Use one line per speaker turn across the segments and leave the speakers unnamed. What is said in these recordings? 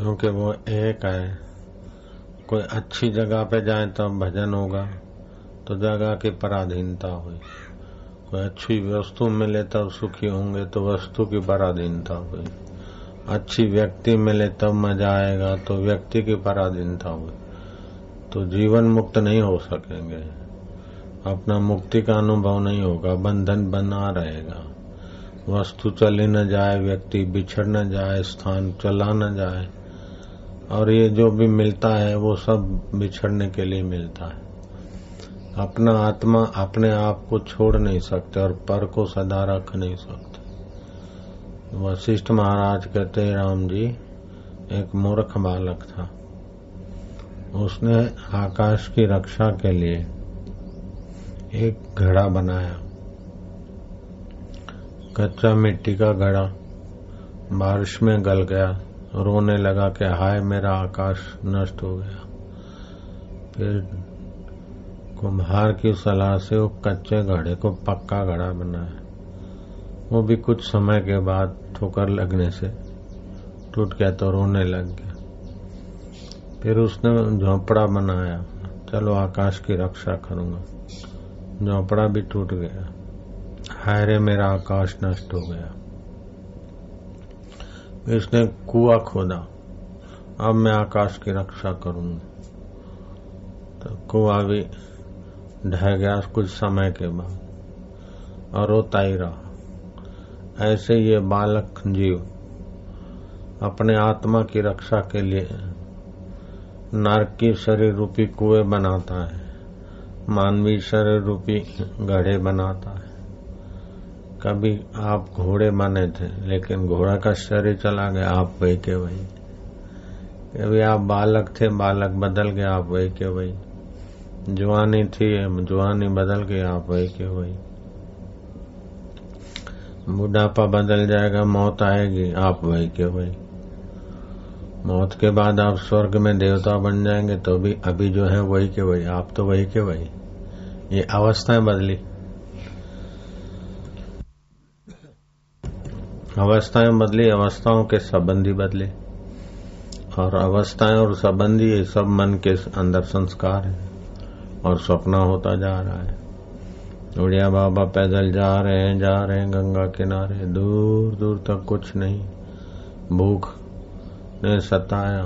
क्योंकि वो एक है। कोई अच्छी जगह पे जाए तो भजन होगा तो जगह की पराधीनता हुई। कोई अच्छी वस्तु मिले तब सुखी होंगे तो वस्तु की पराधीनता हुई। अच्छी व्यक्ति मिले तब मज़ा आएगा तो व्यक्ति की पराधीनता हुई। तो जीवन मुक्त नहीं हो सकेंगे। अपना मुक्ति का अनुभव नहीं होगा, बंधन बना रहेगा। वस्तु चली न जाए, व्यक्ति बिछड़ न जाए, स्थान चला न जाए और ये जो भी मिलता है, वो सब बिछड़ने के लिए मिलता है। अपना आत्मा अपने आप को छोड़ नहीं सकते और पर को सदा रख नहीं सकते। वशिष्ठ महाराज कहते राम जी, एक मूर्ख बालक था। उसने आकाश की रक्षा के लिए एक घड़ा बनाया। कच्चा मिट्टी का घड़ा बारिश में गल गया। रोने लगा कि हाय, मेरा आकाश नष्ट हो गया। फिर कुम्हार की सलाह से वो कच्चे घड़े को पक्का घड़ा बनाया। वो भी कुछ समय के बाद ठोकर लगने से टूट गया तो रोने लग गया। फिर उसने झोंपड़ा बनाया। चलो, आकाश की रक्षा करूँगा। झोंपड़ा भी टूट गया। हायरे मेरा आकाश नष्ट हो गया। इसने कुआ खोदा। अब मैं आकाश की रक्षा करूँगा। तो कुआ भी ढह गया कुछ समय के बाद और रोता ही रहा। ऐसे ये बालक जीव अपने आत्मा की रक्षा के लिए नारकी शरीर रूपी कुएँ बनाता है, मानवीय शरीर रूपी गढ़े बनाता है। कभी आप घोड़े बने थे, लेकिन घोड़ा का शरीर चला गया, आप वही के वही। कभी आप बालक थे, बालक बदल गए आप वही के वही। जवानी थी, जवानी बदल गई, आप वही के वही। बुढ़ापा बदल जाएगा, मौत आएगी, आप वही के वही। मौत के बाद आप स्वर्ग में देवता बन जाएँगे तो भी अभी जो है वही के वही, आप तो वही के वही। ये अवस्थाएँ बदली। अवस्थाएँ बदली, अवस्थाओं के संबंधी बदले। और अवस्थाएँ और संबंधी सब मन के अंदर संस्कार है और सपना होता जा रहा है। उड़िया बाबा पैदल जा रहे हैं, जा रहे हैं गंगा किनारे। दूर दूर तक कुछ नहीं। भूख ने सताया,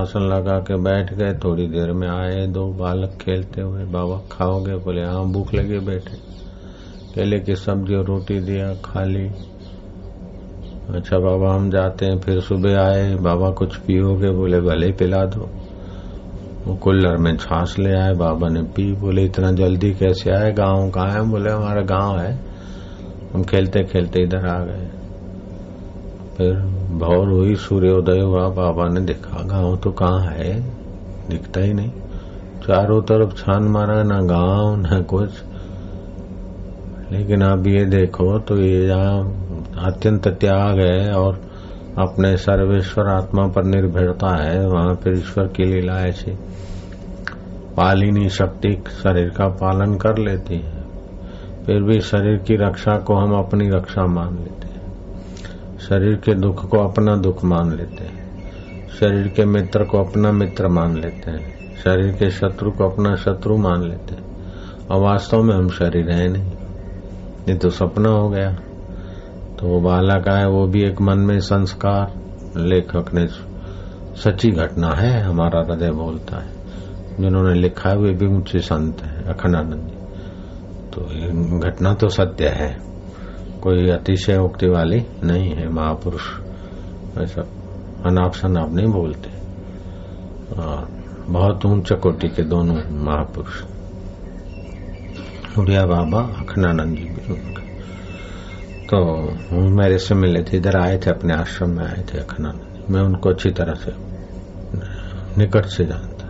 आसन लगा के बैठ गए, थोड़ी देर में आए दो बालक खेलते हुए। बाबा खाओगे, बोले हाँ भूख लगी, बैठे। केले की सब्ज़ी और रोटी दिया, खा ली। अच्छा बाबा, हम जाते हैं, फिर सुबह आए, बाबा कुछ पियोगे? बोले, भले पिला दो। वो कुल्लर में छाछ ले आए, बाबा ने पी, बोले, इतना जल्दी कैसे आए? गाँव कहा है? बोले, हमारा गाँव है। हम खेलते खेलते इधर आ गए। फिर भौर हुई, सूर्योदय हुआ, बाबा ने देखा, गाँव तो कहाँ है? दिखता ही नहीं। चारों तरफ़ छान मारा, ना गाँव, न कुछ। लेकिन अब ये देखो तो ये यहाँ अत्यंत त्याग है और अपने सर्वेश्वर आत्मा पर निर्भरता है। वहाँ फिर ईश्वर की लीला ऐसी। पालिनी शक्ति शरीर का पालन कर लेती है। फिर भी शरीर की रक्षा को हम अपनी रक्षा मान लेते हैं। शरीर के दुख को अपना दुख मान लेते हैं। शरीर के मित्र को अपना मित्र मान लेते हैं। शरीर के शत्रु को अपना शत्रु मान लेते हैं। और वास्तव में हम शरीर है नहीं। ये तो सपना हो गया। तो वो बालक आए वो भी एक मन में संस्कार, लेखक ने सच्ची घटना है, हमारा हृदय बोलता है। जिन्होंने लिखा है, वे भी ऊँचे संत है, अखंडानंद जी। तो घटना तो सत्य है। कोई अतिशय उक्ति वाली नहीं है, महापुरुष। ऐसा अनाप शनाप नहीं बोलते। और बहुत ऊंच कोटि के दोनों महापुरुष। उड़िया बाबा, अखंडानंद जी भी तो मेरे से मिले थे, इधर आए थे, अपने आश्रम में आए थे, अखना। मैं उनको अच्छी तरह से, निकट से जानता।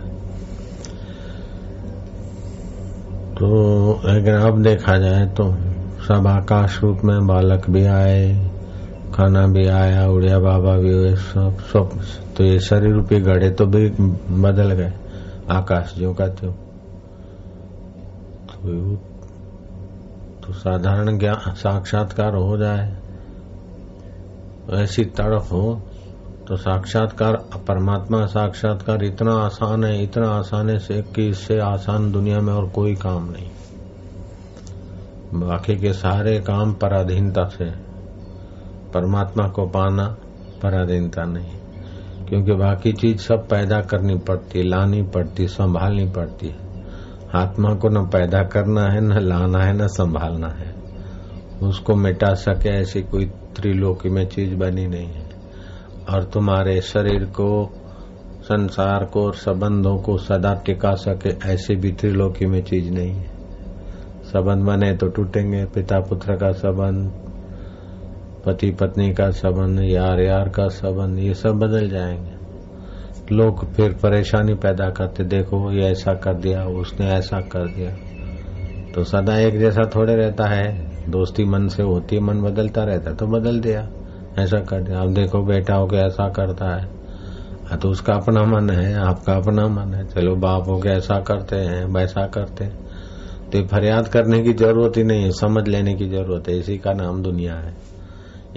तो लेकिन अब देखा जाए तो सब आकाश रूप में बालक भी आए, खाना भी आया, उड़िया बाबा भी हुए, सब सब। तो ये शरीर रूपी गड़े तो भी बदल गए, आकाश जो का त्यों तो तो साधारण ज्ञान साक्षात्कार हो जाए, ऐसी तड़प हो तो साक्षात्कार, परमात्मा साक्षात्कार इतना आसान है, इतना आसान है से कि इससे आसान दुनिया में और कोई काम नहीं। बाकी के सारे काम पराधीनता से परमात्मा को पाना पराधीनता नहीं। क्योंकि बाकी चीज़ सब पैदा करनी पड़ती, लानी पड़ती, संभालनी पड़ती है। आत्मा को न पैदा करना है, न लाना है, न संभालना है। उसको मिटा सके ऐसी कोई त्रिलोकी में चीज़ बनी नहीं है। और तुम्हारे शरीर को, संसार को और संबंधों को सदा टिका सके ऐसी भी त्रिलोकी में चीज़ नहीं है। संबंध बने तो टूटेंगे पिता पुत्र का संबंध पति पत्नी का संबंध यार यार का संबंध, ये सब बदल जाएँगे। लोग फिर परेशानी पैदा करते देखो ये ऐसा कर दिया उसने ऐसा कर दिया। तो सदा एक जैसा थोड़े रहता है दोस्ती मन से होती है मन बदलता रहता तो बदल दिया ऐसा कर दिया। अब देखो बेटा हो के ऐसा करता है। हाँ, तो उसका अपना मन है आपका अपना मन है। चलो बाप हो के ऐसा करते हैं वैसा करते हैं। तो फरियाद करने की ज़रूरत ही नहीं है समझ लेने की ज़रूरत है इसी का नाम दुनिया है।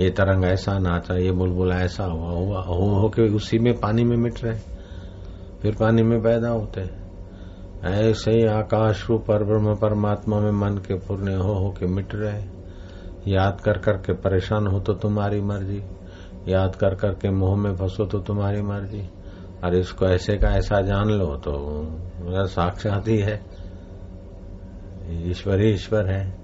ये तरंग ऐसा नाचा ये बुलबुल ऐसा, हुआ हुआ, हो हो के उसी में पानी में मिट रहे। फिर पानी में पैदा होते। ऐसे ही आकाश रूप पर ब्रह्म परमात्मा में मन के पूर्ण हो हो के मिट रहे। याद कर कर के परेशान हो तो तुम्हारी मर्ज़ी। याद कर कर के मोह में फंसो तो तुम्हारी मर्ज़ी। और इसको ऐसे का ऐसा जान लो तो साक्षात ही है। ईश्वर ही ईश्वर है।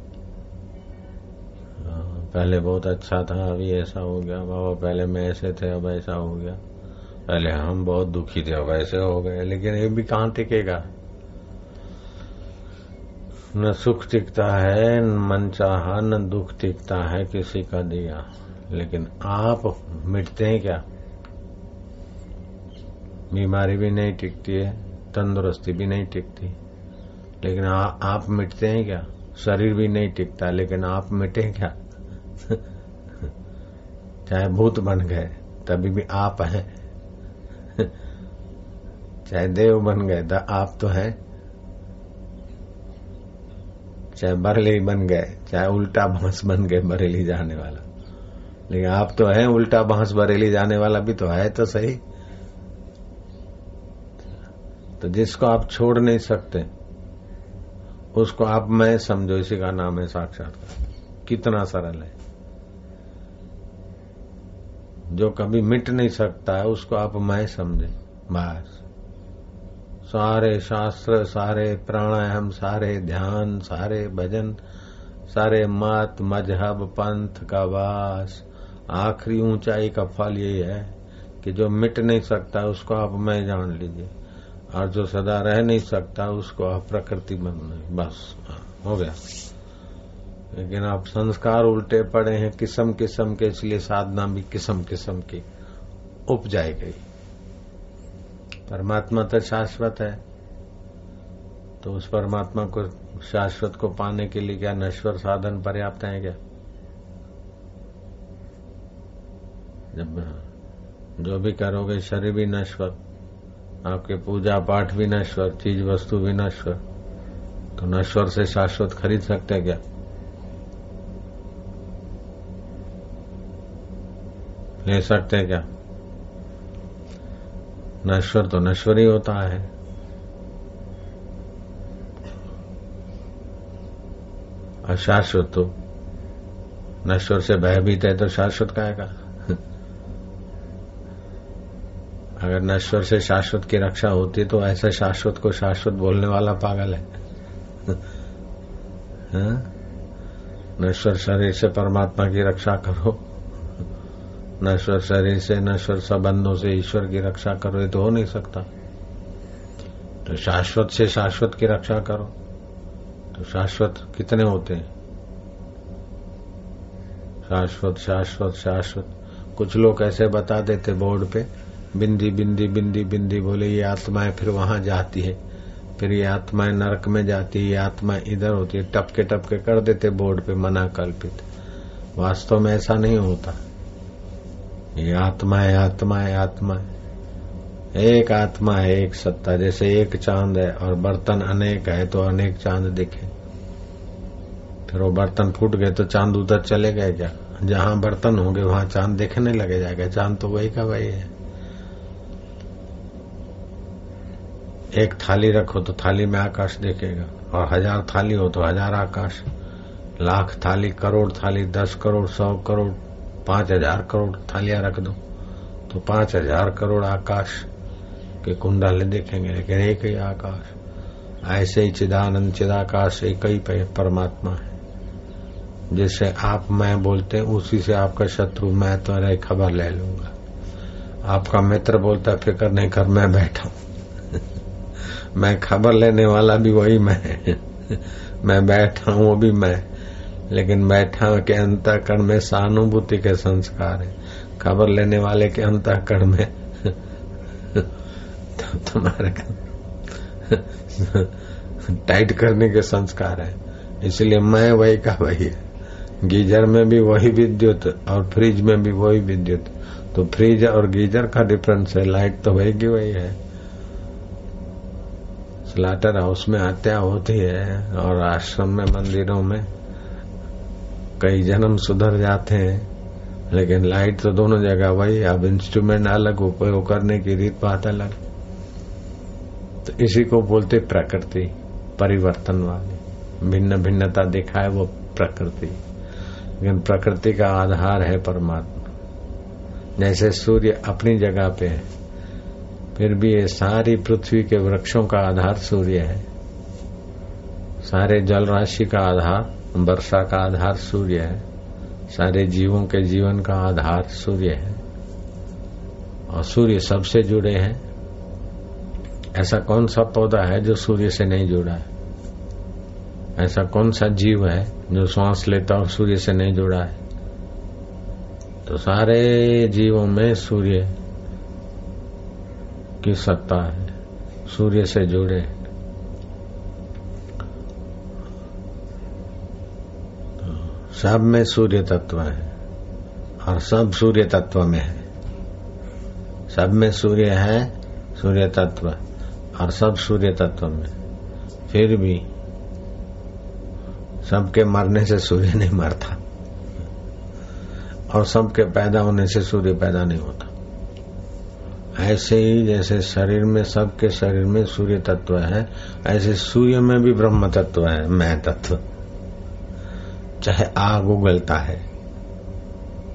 पहले बहुत अच्छा था अभी ऐसा हो गया। बाबा पहले मैं ऐसे थे अब ऐसा हो गया। पहले हम बहुत दुखी थे अब ऐसे हो गए। लेकिन ये भी कहाँ टिकेगा? न सुख टिकता है न मन चाह न दुख टिकता है किसी का दिया। लेकिन आप मिटते हैं क्या? बीमारी भी नहीं टिकती है तंदुरुस्ती भी नहीं टिकती। लेकिन आ, आप मिटते हैं क्या? शरीर भी नहीं टिकता लेकिन आप मिटे क्या? चाहे भूत बन गए, तभी भी आप हैं। चाहे देव बन गए तो आप तो हैं। चाहे बरेली बन गए, चाहे उल्टा बाँस बन गए बरेली जाने वाला। लेकिन आप तो हैं, उल्टा बाँस बरेली जाने वाला भी तो है तो सही। तो जिसको आप छोड़ नहीं सकते, उसको आप मैं समझो, इसी का नाम है साक्षात्कार। कितना सरल है। जो कभी मिट नहीं सकता है, उसको आप मैं समझे। बस। सारे शास्त्र, सारे प्राणायाम, सारे ध्यान, सारे भजन, सारे मत, मज़हब, पंथ का वास। आखिरी ऊंचाई का फल यही है कि जो मिट नहीं सकता, उसको आप मैं जान लीजिए। और जो सदा रह नहीं सकता, उसको आप प्रकृति बन बस। हो गया। लेकिन आप संस्कार उल्टे पड़े हैं, किस्म किस्म के, इसलिए साधना भी किस्म किस्म की उपजाई गई। परमात्मा तो शाश्वत है। तो उस परमात्मा को, शाश्वत को पाने के लिए क्या नश्वर साधन पर्याप्त है क्या? जब, जो भी करोगे, शरीर भी नश्वर, आपके पूजा पाठ भी नश्वर, चीज़ वस्तु भी नश्वर तो नश्वर से शाश्वत खरीद सकते क्या? ले सकते क्या? नश्वर तो नश्वर ही होता है। अशाश्वत तो नश्वर से भयभीत है तो शाश्वत का अगर नश्वर से शाश्वत की रक्षा होती तो ऐसे शाश्वत को शाश्वत बोलने वाला पागल है। हाँ? नश्वर शरीर से परमात्मा की रक्षा करो। नश्वर शरीर से नश्वर संबंधों से ईश्वर की रक्षा करो, ये तो हो नहीं सकता। तो शाश्वत से शाश्वत की रक्षा करो। तो शाश्वत कितने होते हैं? शाश्वत शाश्वत शाश्वत। कुछ लोग ऐसे बता देते बोर्ड पे, बिंदी बिंदी बिंदी बिंदी, बोले, ये आत्माएँ फिर वहाँ जाती है। फिर ये आत्माएँ नरक में जाती है, ये आत्माएँ इधर होती है। टपके टपके कर देते बोर्ड पे मना कल्पित। वास्तव में ऐसा नहीं होता। ये आत्मा है आत्मा है आत्मा है। एक आत्मा है, एक सत्ता। जैसे एक चाँद है और बर्तन अनेक है तो अनेक चाँद दिखे। फिर वो बर्तन फूट गए तो चाँद उधर चले गए क्या? जहाँ बर्तन होंगे, वहाँ चाँद देखने लगे जाएगा। चाँद तो वही का वही है। एक थाली रखो तो थाली में आकाश देखेगा। और हज़ार थाली हो तो हज़ार आकाश। लाख थाली, करोड़ थाली, दस करोड़, सौ करोड़। पाँच हज़ार करोड़ थालियाँ रख दो। तो पाँच हज़ार करोड़ आकाश के कुंडल देखेंगे, लेकिन एक ही आकाश। ऐसे ही चिदानंद, चिदाकाश, एक ही परमात्मा है। जैसे आप, मैं बोलते उसी से आपका शत्रु, मैं तो अरे खबर ले लूँगा। आपका मित्र बोलता, फ़िक्र नहीं कर, मैं बैठा मैं खबर लेने वाला भी वही मैं मैं बैठा हूँ, वो भी मैं। लेकिन बैठा के अंतकरण में सहानुभूति के संस्कार है। खबर लेने वाले के अंतकरण में। तो तुम्हारे टाइट करने के संस्कार है। इसलिए मैं वही का वही है। गीजर में भी वही विद्युत और फ्रिज में भी वही विद्युत। तो फ्रिज और गीजर का डिफरेंस है। लाइट तो वही की वही है। स्लाटर हाउस में हत्या होती है और आश्रम में मंदिरों में। कई जन्म सुधर जाते हैं, लेकिन लाइट तो दोनों जगह वही, अब इंस्ट्रूमेंट अलग, उपयोग करने की रीत बात अलग। तो इसी को बोलते प्रकृति, परिवर्तन वाली। भिन्न भिन्नता दिखाए वो प्रकृति। लेकिन प्रकृति का आधार है परमात्मा। जैसे सूर्य अपनी जगह पे है, फिर भी ये सारी पृथ्वी के वृक्षों का आधार सूर्य है। सारे जल राशि का आधार वर्षा का आधार सूर्य है। सारे जीवों के जीवन का आधार सूर्य है। और सूर्य सबसे जुड़े हैं। ऐसा कौन सा पौधा है जो सूर्य से नहीं जुड़ा है? ऐसा कौन सा जीव है जो श्वास लेता और सूर्य से नहीं जुड़ा है? तो सारे जीवों में सूर्य की सत्ता है। सूर्य से जुड़े तो सब में सूर्य तत्व है और सब सूर्य तत्व में है। सब में सूर्य है, सूर्य तत्व, और सब सूर्य तत्व में। फिर भी सबके मरने से सूर्य नहीं मरता और सबके पैदा होने से सूर्य पैदा नहीं होता। ऐसे ही जैसे शरीर में, सबके शरीर में सूर्य तत्व है, ऐसे सूर्य में भी ब्रह्म तत्व है मैं तत्व। चाहे आग उगलता है।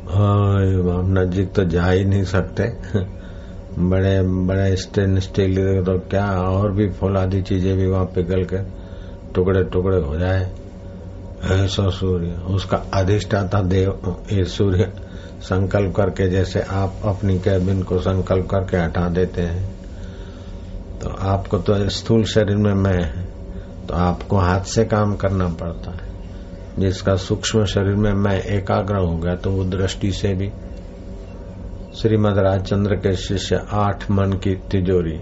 हम नजीक तो जा ही नहीं सकते। बड़े बड़े स्टेन स्टील तो क्या और भी फौलादी चीज़ें भी वहाँ पिघल के टुकड़े टुकड़े हो जाए। ऐसा सूर्य, उसका अधिष्ठाता देव, ये सूर्य संकल्प करके जैसे आप अपनी कैबिन को संकल्प करके हटा देते हैं। तो आपको तो स्थूल शरीर में मैं तो आपको हाथ से काम करना पड़ता है। जिसका सूक्ष्म शरीर में मैं एकाग्र हो गया तो वो दृष्टि से भी। श्रीमद राजचंद्र के शिष्य आठ मन की तिजोरी।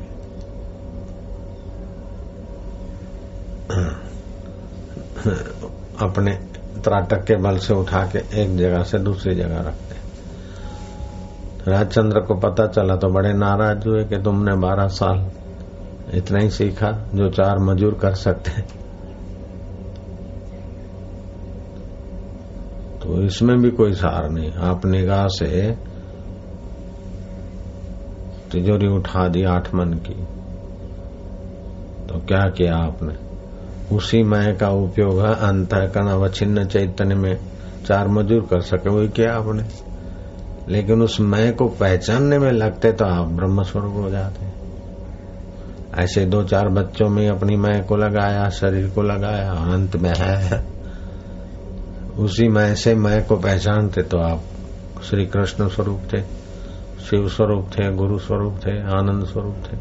अपने त्राटक के बल से उठा के एक जगह से दूसरी जगह रखते। राजचंद्र को पता चला तो बड़े नाराज़ हुए कि तुमने बारह साल इतना ही सीखा, जो चार मजूर कर सकते तो इसमें भी कोई सार नहीं। आप निगाह से तिजोरी उठा दी आठ मन की। तो क्या किया आपने? उसी मय का उपयोग है, अंतकरण अवच्छिन्न चैतन्य में चार मजूर कर सके, वही क्या आपने। लेकिन उस मय को पहचानने में लगते तो आप ब्रह्म स्वरूप हो जाते। ऐसे दो चार बच्चों में अपनी मय को लगाया, शरीर को लगाया, अंत में है। उसी मय से मय को पहचानते तो आप श्री कृष्ण स्वरूप थे, शिव स्वरूप थे, गुरु स्वरूप थे, आनंद स्वरूप थे।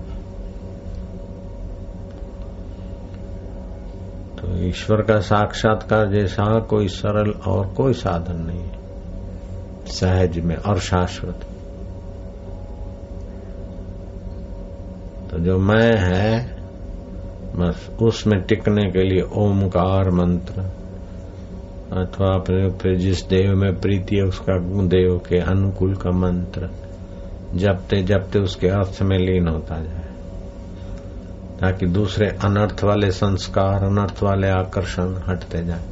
तो ईश्वर का साक्षात्कार जैसा कोई सरल और कोई साधन नहीं है, सहज में और शाश्वत। तो जो मैं है, बस उसमें टिकने के लिए ओमकार मंत्र। अथवा फिर जिस देव में प्रीति है, उसका देव के अनुकूल का मंत्र जपते जपते उसके अर्थ में लीन होता जाए। ताकि दूसरे अनर्थ वाले संस्कार, अनर्थ वाले आकर्षण हटते जाए।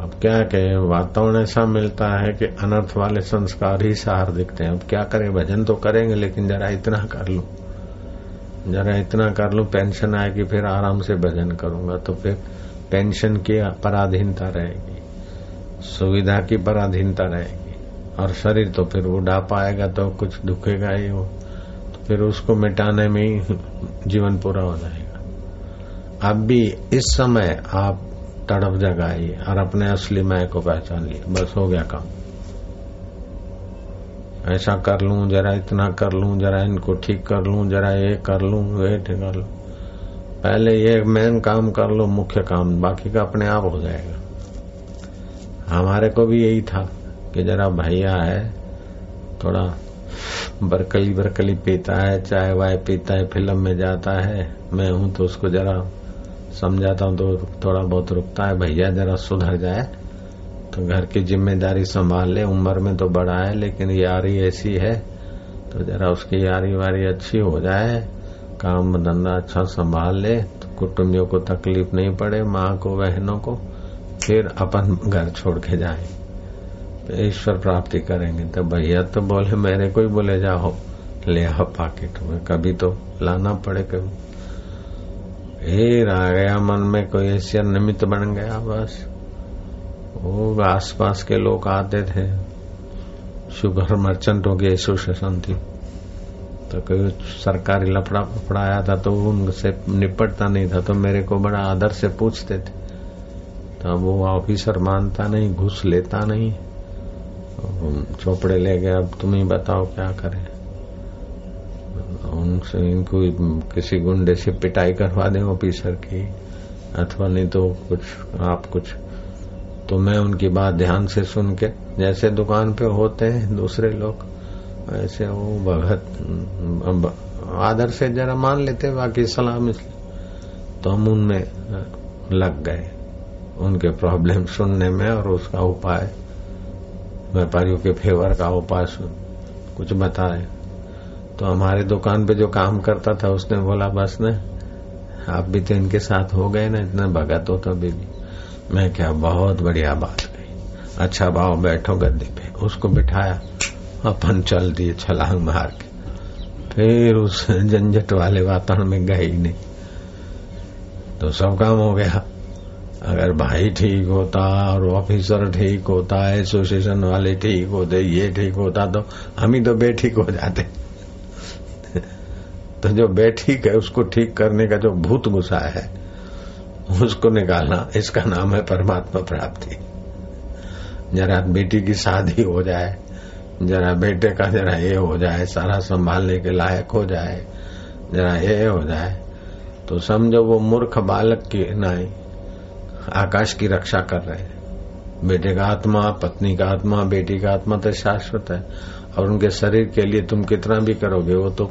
अब क्या कहे, वातावरण ऐसा मिलता है कि अनर्थ वाले संस्कार ही सहार दिखते हैं। अब क्या करें, भजन तो करेंगे, लेकिन जरा इतना कर लू। जरा इतना कर लू, पेंशन आएगी, फिर आराम से भजन करूँगा तो फिर पेंशन की पराधीनता रहेगी, सुविधा की पराधीनता रहेगी, और शरीर तो फिर उड़ा पाएगा तो कुछ दुखेगा ही वो तो फिर उसको मिटाने में ही जीवन पूरा हो जाएगा। अब भी इस समय आप तड़प जगाइए और अपने असली मैं को पहचान लिए बस हो गया काम। ऐसा कर लूँ, जरा इतना कर लूँ, जरा इनको ठीक कर लूँ, जरा ये कर लूँ ये कर लूँ। पहले ये मेन काम कर लो, मुख्य काम, बाकी का अपने आप हो जाएगा। हमारे को भी यही था कि जरा भैया है, थोड़ा बरकली बरकली पीता है, चाय वाय पीता है, फ़िल्म में जाता है, मैं हूँ तो उसको जरा समझाता हूँ तो थोड़ा बहुत रुकता है, भैया जरा सुधर जाए तो घर की ज़िम्मेदारी संभाल ले, उम्र में तो बड़ा है लेकिन यारी ऐसी है तो जरा उसकी यारी वारी अच्छी हो जाए काम धंधा अच्छा संभाल ले तो कुटुंबियों को तकलीफ़ नहीं पड़े, माँ को, बहनों को, फिर अपन घर छोड़ के जाए। तो ईश्वर प्राप्ति करेंगे। तो भैया तो बोले, मेरे को ही बोले, जाओ, ले आओ पाकिट में कभी तो लाना पड़े कभी। फिर आ गया मन में, कोई ऐसा निमित्त बन गया, बस। वो आसपास के लोग आते थे। शुगर मर्चेंटों की एसोसिएशन थी। तो कोई सरकारी लफड़ा फफड़ा आया था तो उनसे निपटता नहीं था तो मेरे को बड़ा आदर से पूछते थे। तो वो ऑफिसर मानता नहीं, घुस लेता नहीं। चौपड़े ले गए, अब तुम ही बताओ क्या करें। उनसे इनको किसी गुंडे से पिटाई करवा दें ऑफिसर की, अथवा नहीं तो कुछ, आप कुछ। तो मैं उनकी बात ध्यान से सुन के, जैसे दुकान पे होते हैं दूसरे लोग ऐसे वो भगत आदर से जरा मान लेते बाकी सलाम इसलिए। तो हम उनमें लग गए, उनके प्रॉब्लम सुनने में और उसका उपाय, व्यापारियों के फेवर का उपाय सुन, कुछ बताए। तो हमारे दुकान पे जो काम करता था, उसने बोला, बस ने, आप भी तो इनके साथ हो गए ना, इतना भगत हो तो अभी भी। मैं क्या, बहुत बढ़िया बात कही। अच्छा भाव, बैठो गद्दे पे। उसको बिठाया अपन चल दिए छलांग मार के। फिर उस झंझट वाले वातावरण में गए ही नहीं। तो सब काम हो गया। अगर भाई ठीक होता और ऑफिसर ठीक होता एसोसिएशन वाले ठीक होते, ये ठीक होता तो हम ही तो बेठीक हो जाते। तो जो बेठीक है, उसको ठीक करने का जो भूत गुस्सा है, उसको निकालना, इसका नाम है परमात्मा प्राप्ति। जरा बेटी की शादी हो जाए जरा बेटे का जरा ये हो जाए, सारा संभालने के लायक हो जाए, जरा ये हो जाए तो समझो वो मूर्ख बालक की नहीं, आकाश की रक्षा कर रहे हैं। बेटे का आत्मा, पत्नी का आत्मा, बेटी का आत्मा तो शाश्वत है, और उनके शरीर के लिए तुम कितना भी करोगे, वो तो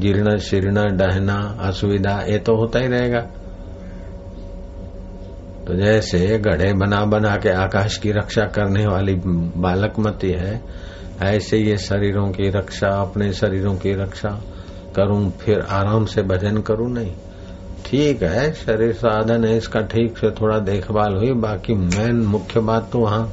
जीर्ण, शीर्ण, डहना, असुविधा, ये तो होता ही रहेगा। तो जैसे गढ़े बना बना के आकाश की रक्षा करने वाली बालकमती है, ऐसे ये शरीरों की रक्षा, अपने शरीरों की रक्षा करूँ, फिर आराम से भजन करूँ नहीं। ठीक है, शरीर साधन है, इसका ठीक से थोड़ा देखभाल हुई, बाकी मेन मुख्य बात तो वहाँ।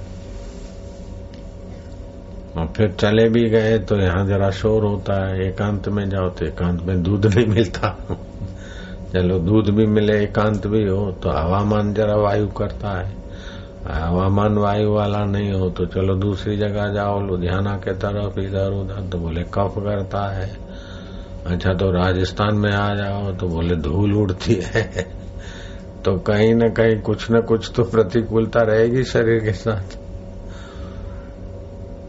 और फिर चले भी गए तो यहाँ जरा शोर होता है, एकांत में जाओ तो एकांत में दूध नहीं मिलता। चलो, दूध भी मिले, एकांत भी हो तो हवामान जरा वायु करता है। हवामान वायु वाला नहीं हो तो चलो दूसरी जगह जाओ, लुधियाना के तरफ़, इधर उधर तो बोले, कफ करता है। अच्छा तो राजस्थान में आ जाओ तो बोले, धूल उड़ती है। तो कहीं न कहीं कुछ न कुछ तो प्रतिकूलता रहेगी शरीर के साथ।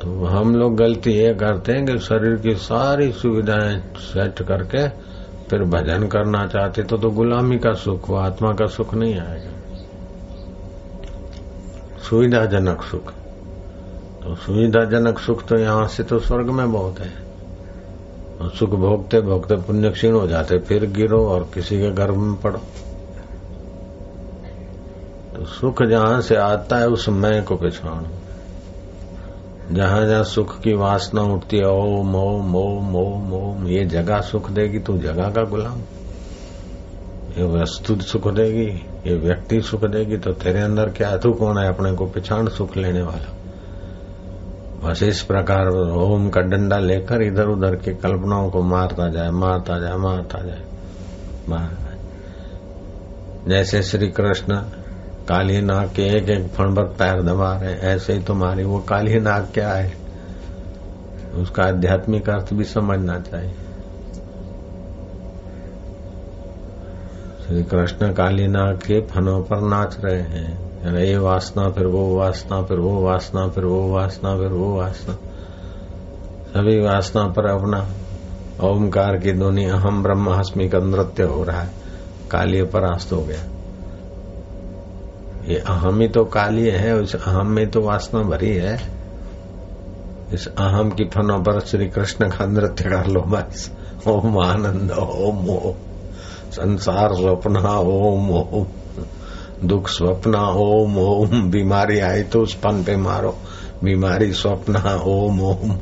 तो हम लोग गलती ये करते हैं कि शरीर की सारी सुविधाएँ सेट करके फिर भजन करना चाहते तो तो गुलामी का सुख हो आत्मा का सुख नहीं आएगा। सुविधाजनक सुख। तो सुविधाजनक सुख तो यहाँ से तो स्वर्ग में बहुत है। और सुख भोगते भोगते पुण्य क्षीण हो जाते, फिर गिरो और किसी के गर्भ में पड़ो। तो सुख जहाँ से आता है, उस मैं को पछाड़ो जहाँ जहाँ सुख की वासना उठती है ओम ओम ओम ओम ओम ये जगह सुख देगी, तू जगह का गुलाम। ये वस्तु सुख देगी, ये व्यक्ति सुख देगी तो तेरे अंदर क्या तू कौन है अपने को पिछाण सुख लेने वाला? बस इस प्रकार ओम का डंडा लेकर इधर उधर की कल्पनाओं को मारता जाए मारता जाए मारता जाए। जैसे श्री कृष्ण काली नाग के एक एक फण पर पैर दबा रहे ऐसे ही तुम्हारी वो काली नाग क्या है? उसका आध्यात्मिक अर्थ भी समझना चाहिए। श्री कृष्ण काली नाग के फनों पर नाच रहे हैं। ये वासना, फिर वो वासना, फिर वो वासना, फिर वो वासना, फिर वो वासना। सभी वासना पर अपना ओमकार की ध्वनि, अहम ब्रह्मास्मि का नृत्य हो रहा है। काली परास्त हो गया। ये अहम ही तो काली है, उस अहम में तो वासना भरी है। इस अहम की फनों पर श्री कृष्ण का नृत्य कर लो बस। ओम आनंद, ओम ओम संसार स्वप्न, ओम ओम दुख स्वप्न, ओम ओम बीमारी आई तो उस पन पे मारो। बीमारी स्वप्न, ओम ओम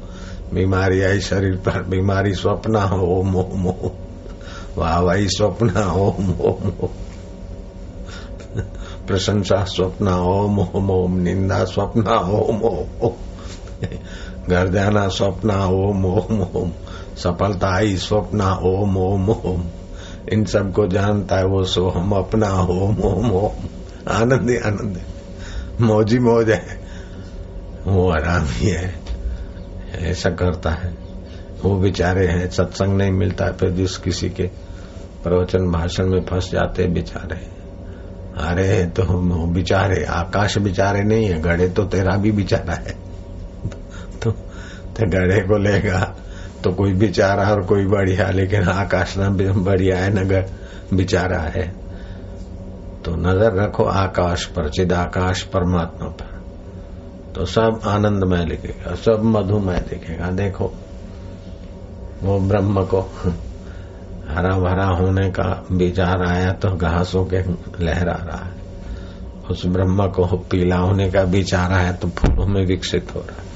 बीमारी आई शरीर पर। बीमारी स्वप्न, ओम ओम ओम वाह, वाही, स्वप्न, ओम ओम ओम प्रशंसा, स्वप्न, ओम ओम ओम, निंदा, स्वप्न, ओम ओम घर जाना स्वप्न, ओम ओम ओम। सफलता आई स्वप्न, ओम ओम ओम। इन सबको जानता है वो सो हम अपना ओम ओम ओम। आनंद ही आनंद। है मौजी, मौज है। वो आराम ही। है ऐसा करता है। वो बेचारे हैं, सत्संग नहीं मिलता है फिर जिस किसी के प्रवचन भाषण में फंस जाते बेचारे। अरे तो बिचारे आकाश बिचारे नहीं है गड़े तो तेरा भी बिचारा है। तो, तो गड़े को लेगा तो कोई बिचारा और कोई बढ़िया लेकिन आकाश ना बढ़िया है न बिचारा है। तो नज़र रखो आकाश पर चिद आकाश परमात्मा पर। तो सब आनंदमय लिखेगा सब मधुमय दिखेगा। देखो वो ब्रह्म को हरा भरा होने का विचार आया तो घासों के लहरा रहा है। उस ब्रह्म को पीला होने का विचार आया तो फूलों में विकसित हो रहा है।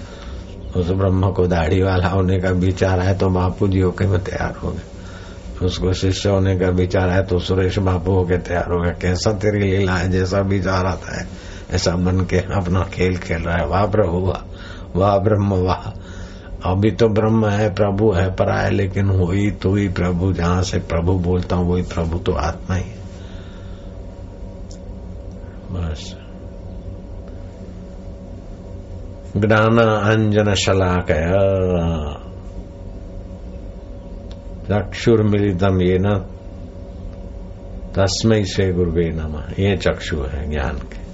उस ब्रह्म को दाढ़ी वाला होने का विचार है तो बापू जी होके में तैयार हो गए उसको शिष्य होने का विचार है तो सुरेश बापू होके तैयार हो गया। कैसा तेरी लीला है? जैसा विचार आता है, ऐसा बन के अपना खेल खेल रहा है। वाह प्रभु, वाह वाह ब्रह्म, वाह। अभी तो ब्रह्म है, प्रभु है पराय लेकिन वही तो ही प्रभु। जहाँ से प्रभु बोलता हूँ, वही प्रभु तो आत्मा ही बस। ज्ञान अंजन शलाकय। चक्षुर्मिलितम ये न। तस्मय से गुरुवे नम। ये चक्षु है ज्ञान के।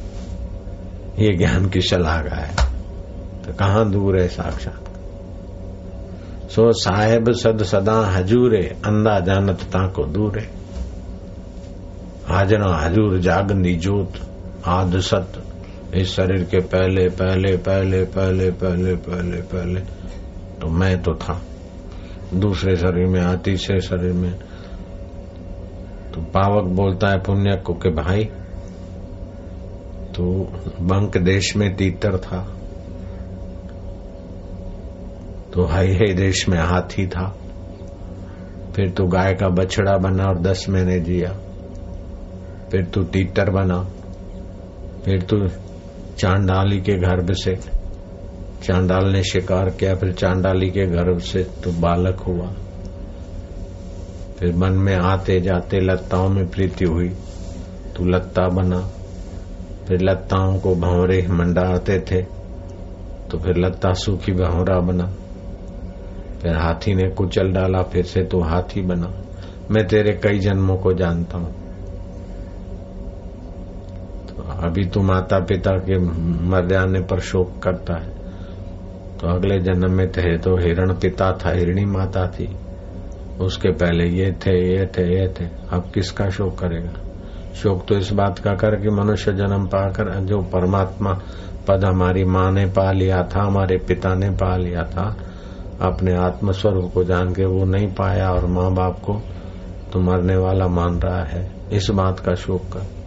ये ज्ञान की शलाका है। तो कहाँ दूर है साक्षात? सो साहेब सद सदा हजूरे अंदा जानत को दूरे। न हजूर जागंदी जोत, आद सत। इस शरीर के पहले पहले पहले पहले पहले पहले पहले तो मैं तो था। दूसरे शरीर में आती से शरीर में। तो पावक बोलता है पुण्य को के भाई तो बंक देश में तीतर था। तो हाई है देश में हाथी था। फिर तू गाय का बछड़ा बना और दस महीने जिया। फिर तू तीतर बना। फिर तू चांडाली के गर्भ से चांडाल ने शिकार किया, फिर चांडाली के गर्भ से तो बालक हुआ। फिर मन में आते जाते लताओं में प्रीति हुई। तो लत्ता बना। फिर लताओं को भंवरे मंडाते थे। तो फिर लत्ता सूखी भंवरा बना। फिर हाथी ने कुचल डाला, फिर से तो हाथी बना। मैं तेरे कई जन्मों को जानता हूँ। तो अभी तो माता पिता के मर जाने पर शोक करता है। तो अगले जन्म में थे तो हिरण पिता था, हिरणी माता थी। उसके पहले ये थे ये थे ये थे। अब किसका शोक करेगा? शोक तो इस बात का कर कि मनुष्य जन्म पाकर जो परमात्मा पद हमारी माँ ने पा लिया था, हमारे पिता ने पा लिया था अपने आत्मस्वरूप को जान के वो नहीं पाया और माँ बाप को तो मरने वाला मान रहा है। इस बात का शोक कर।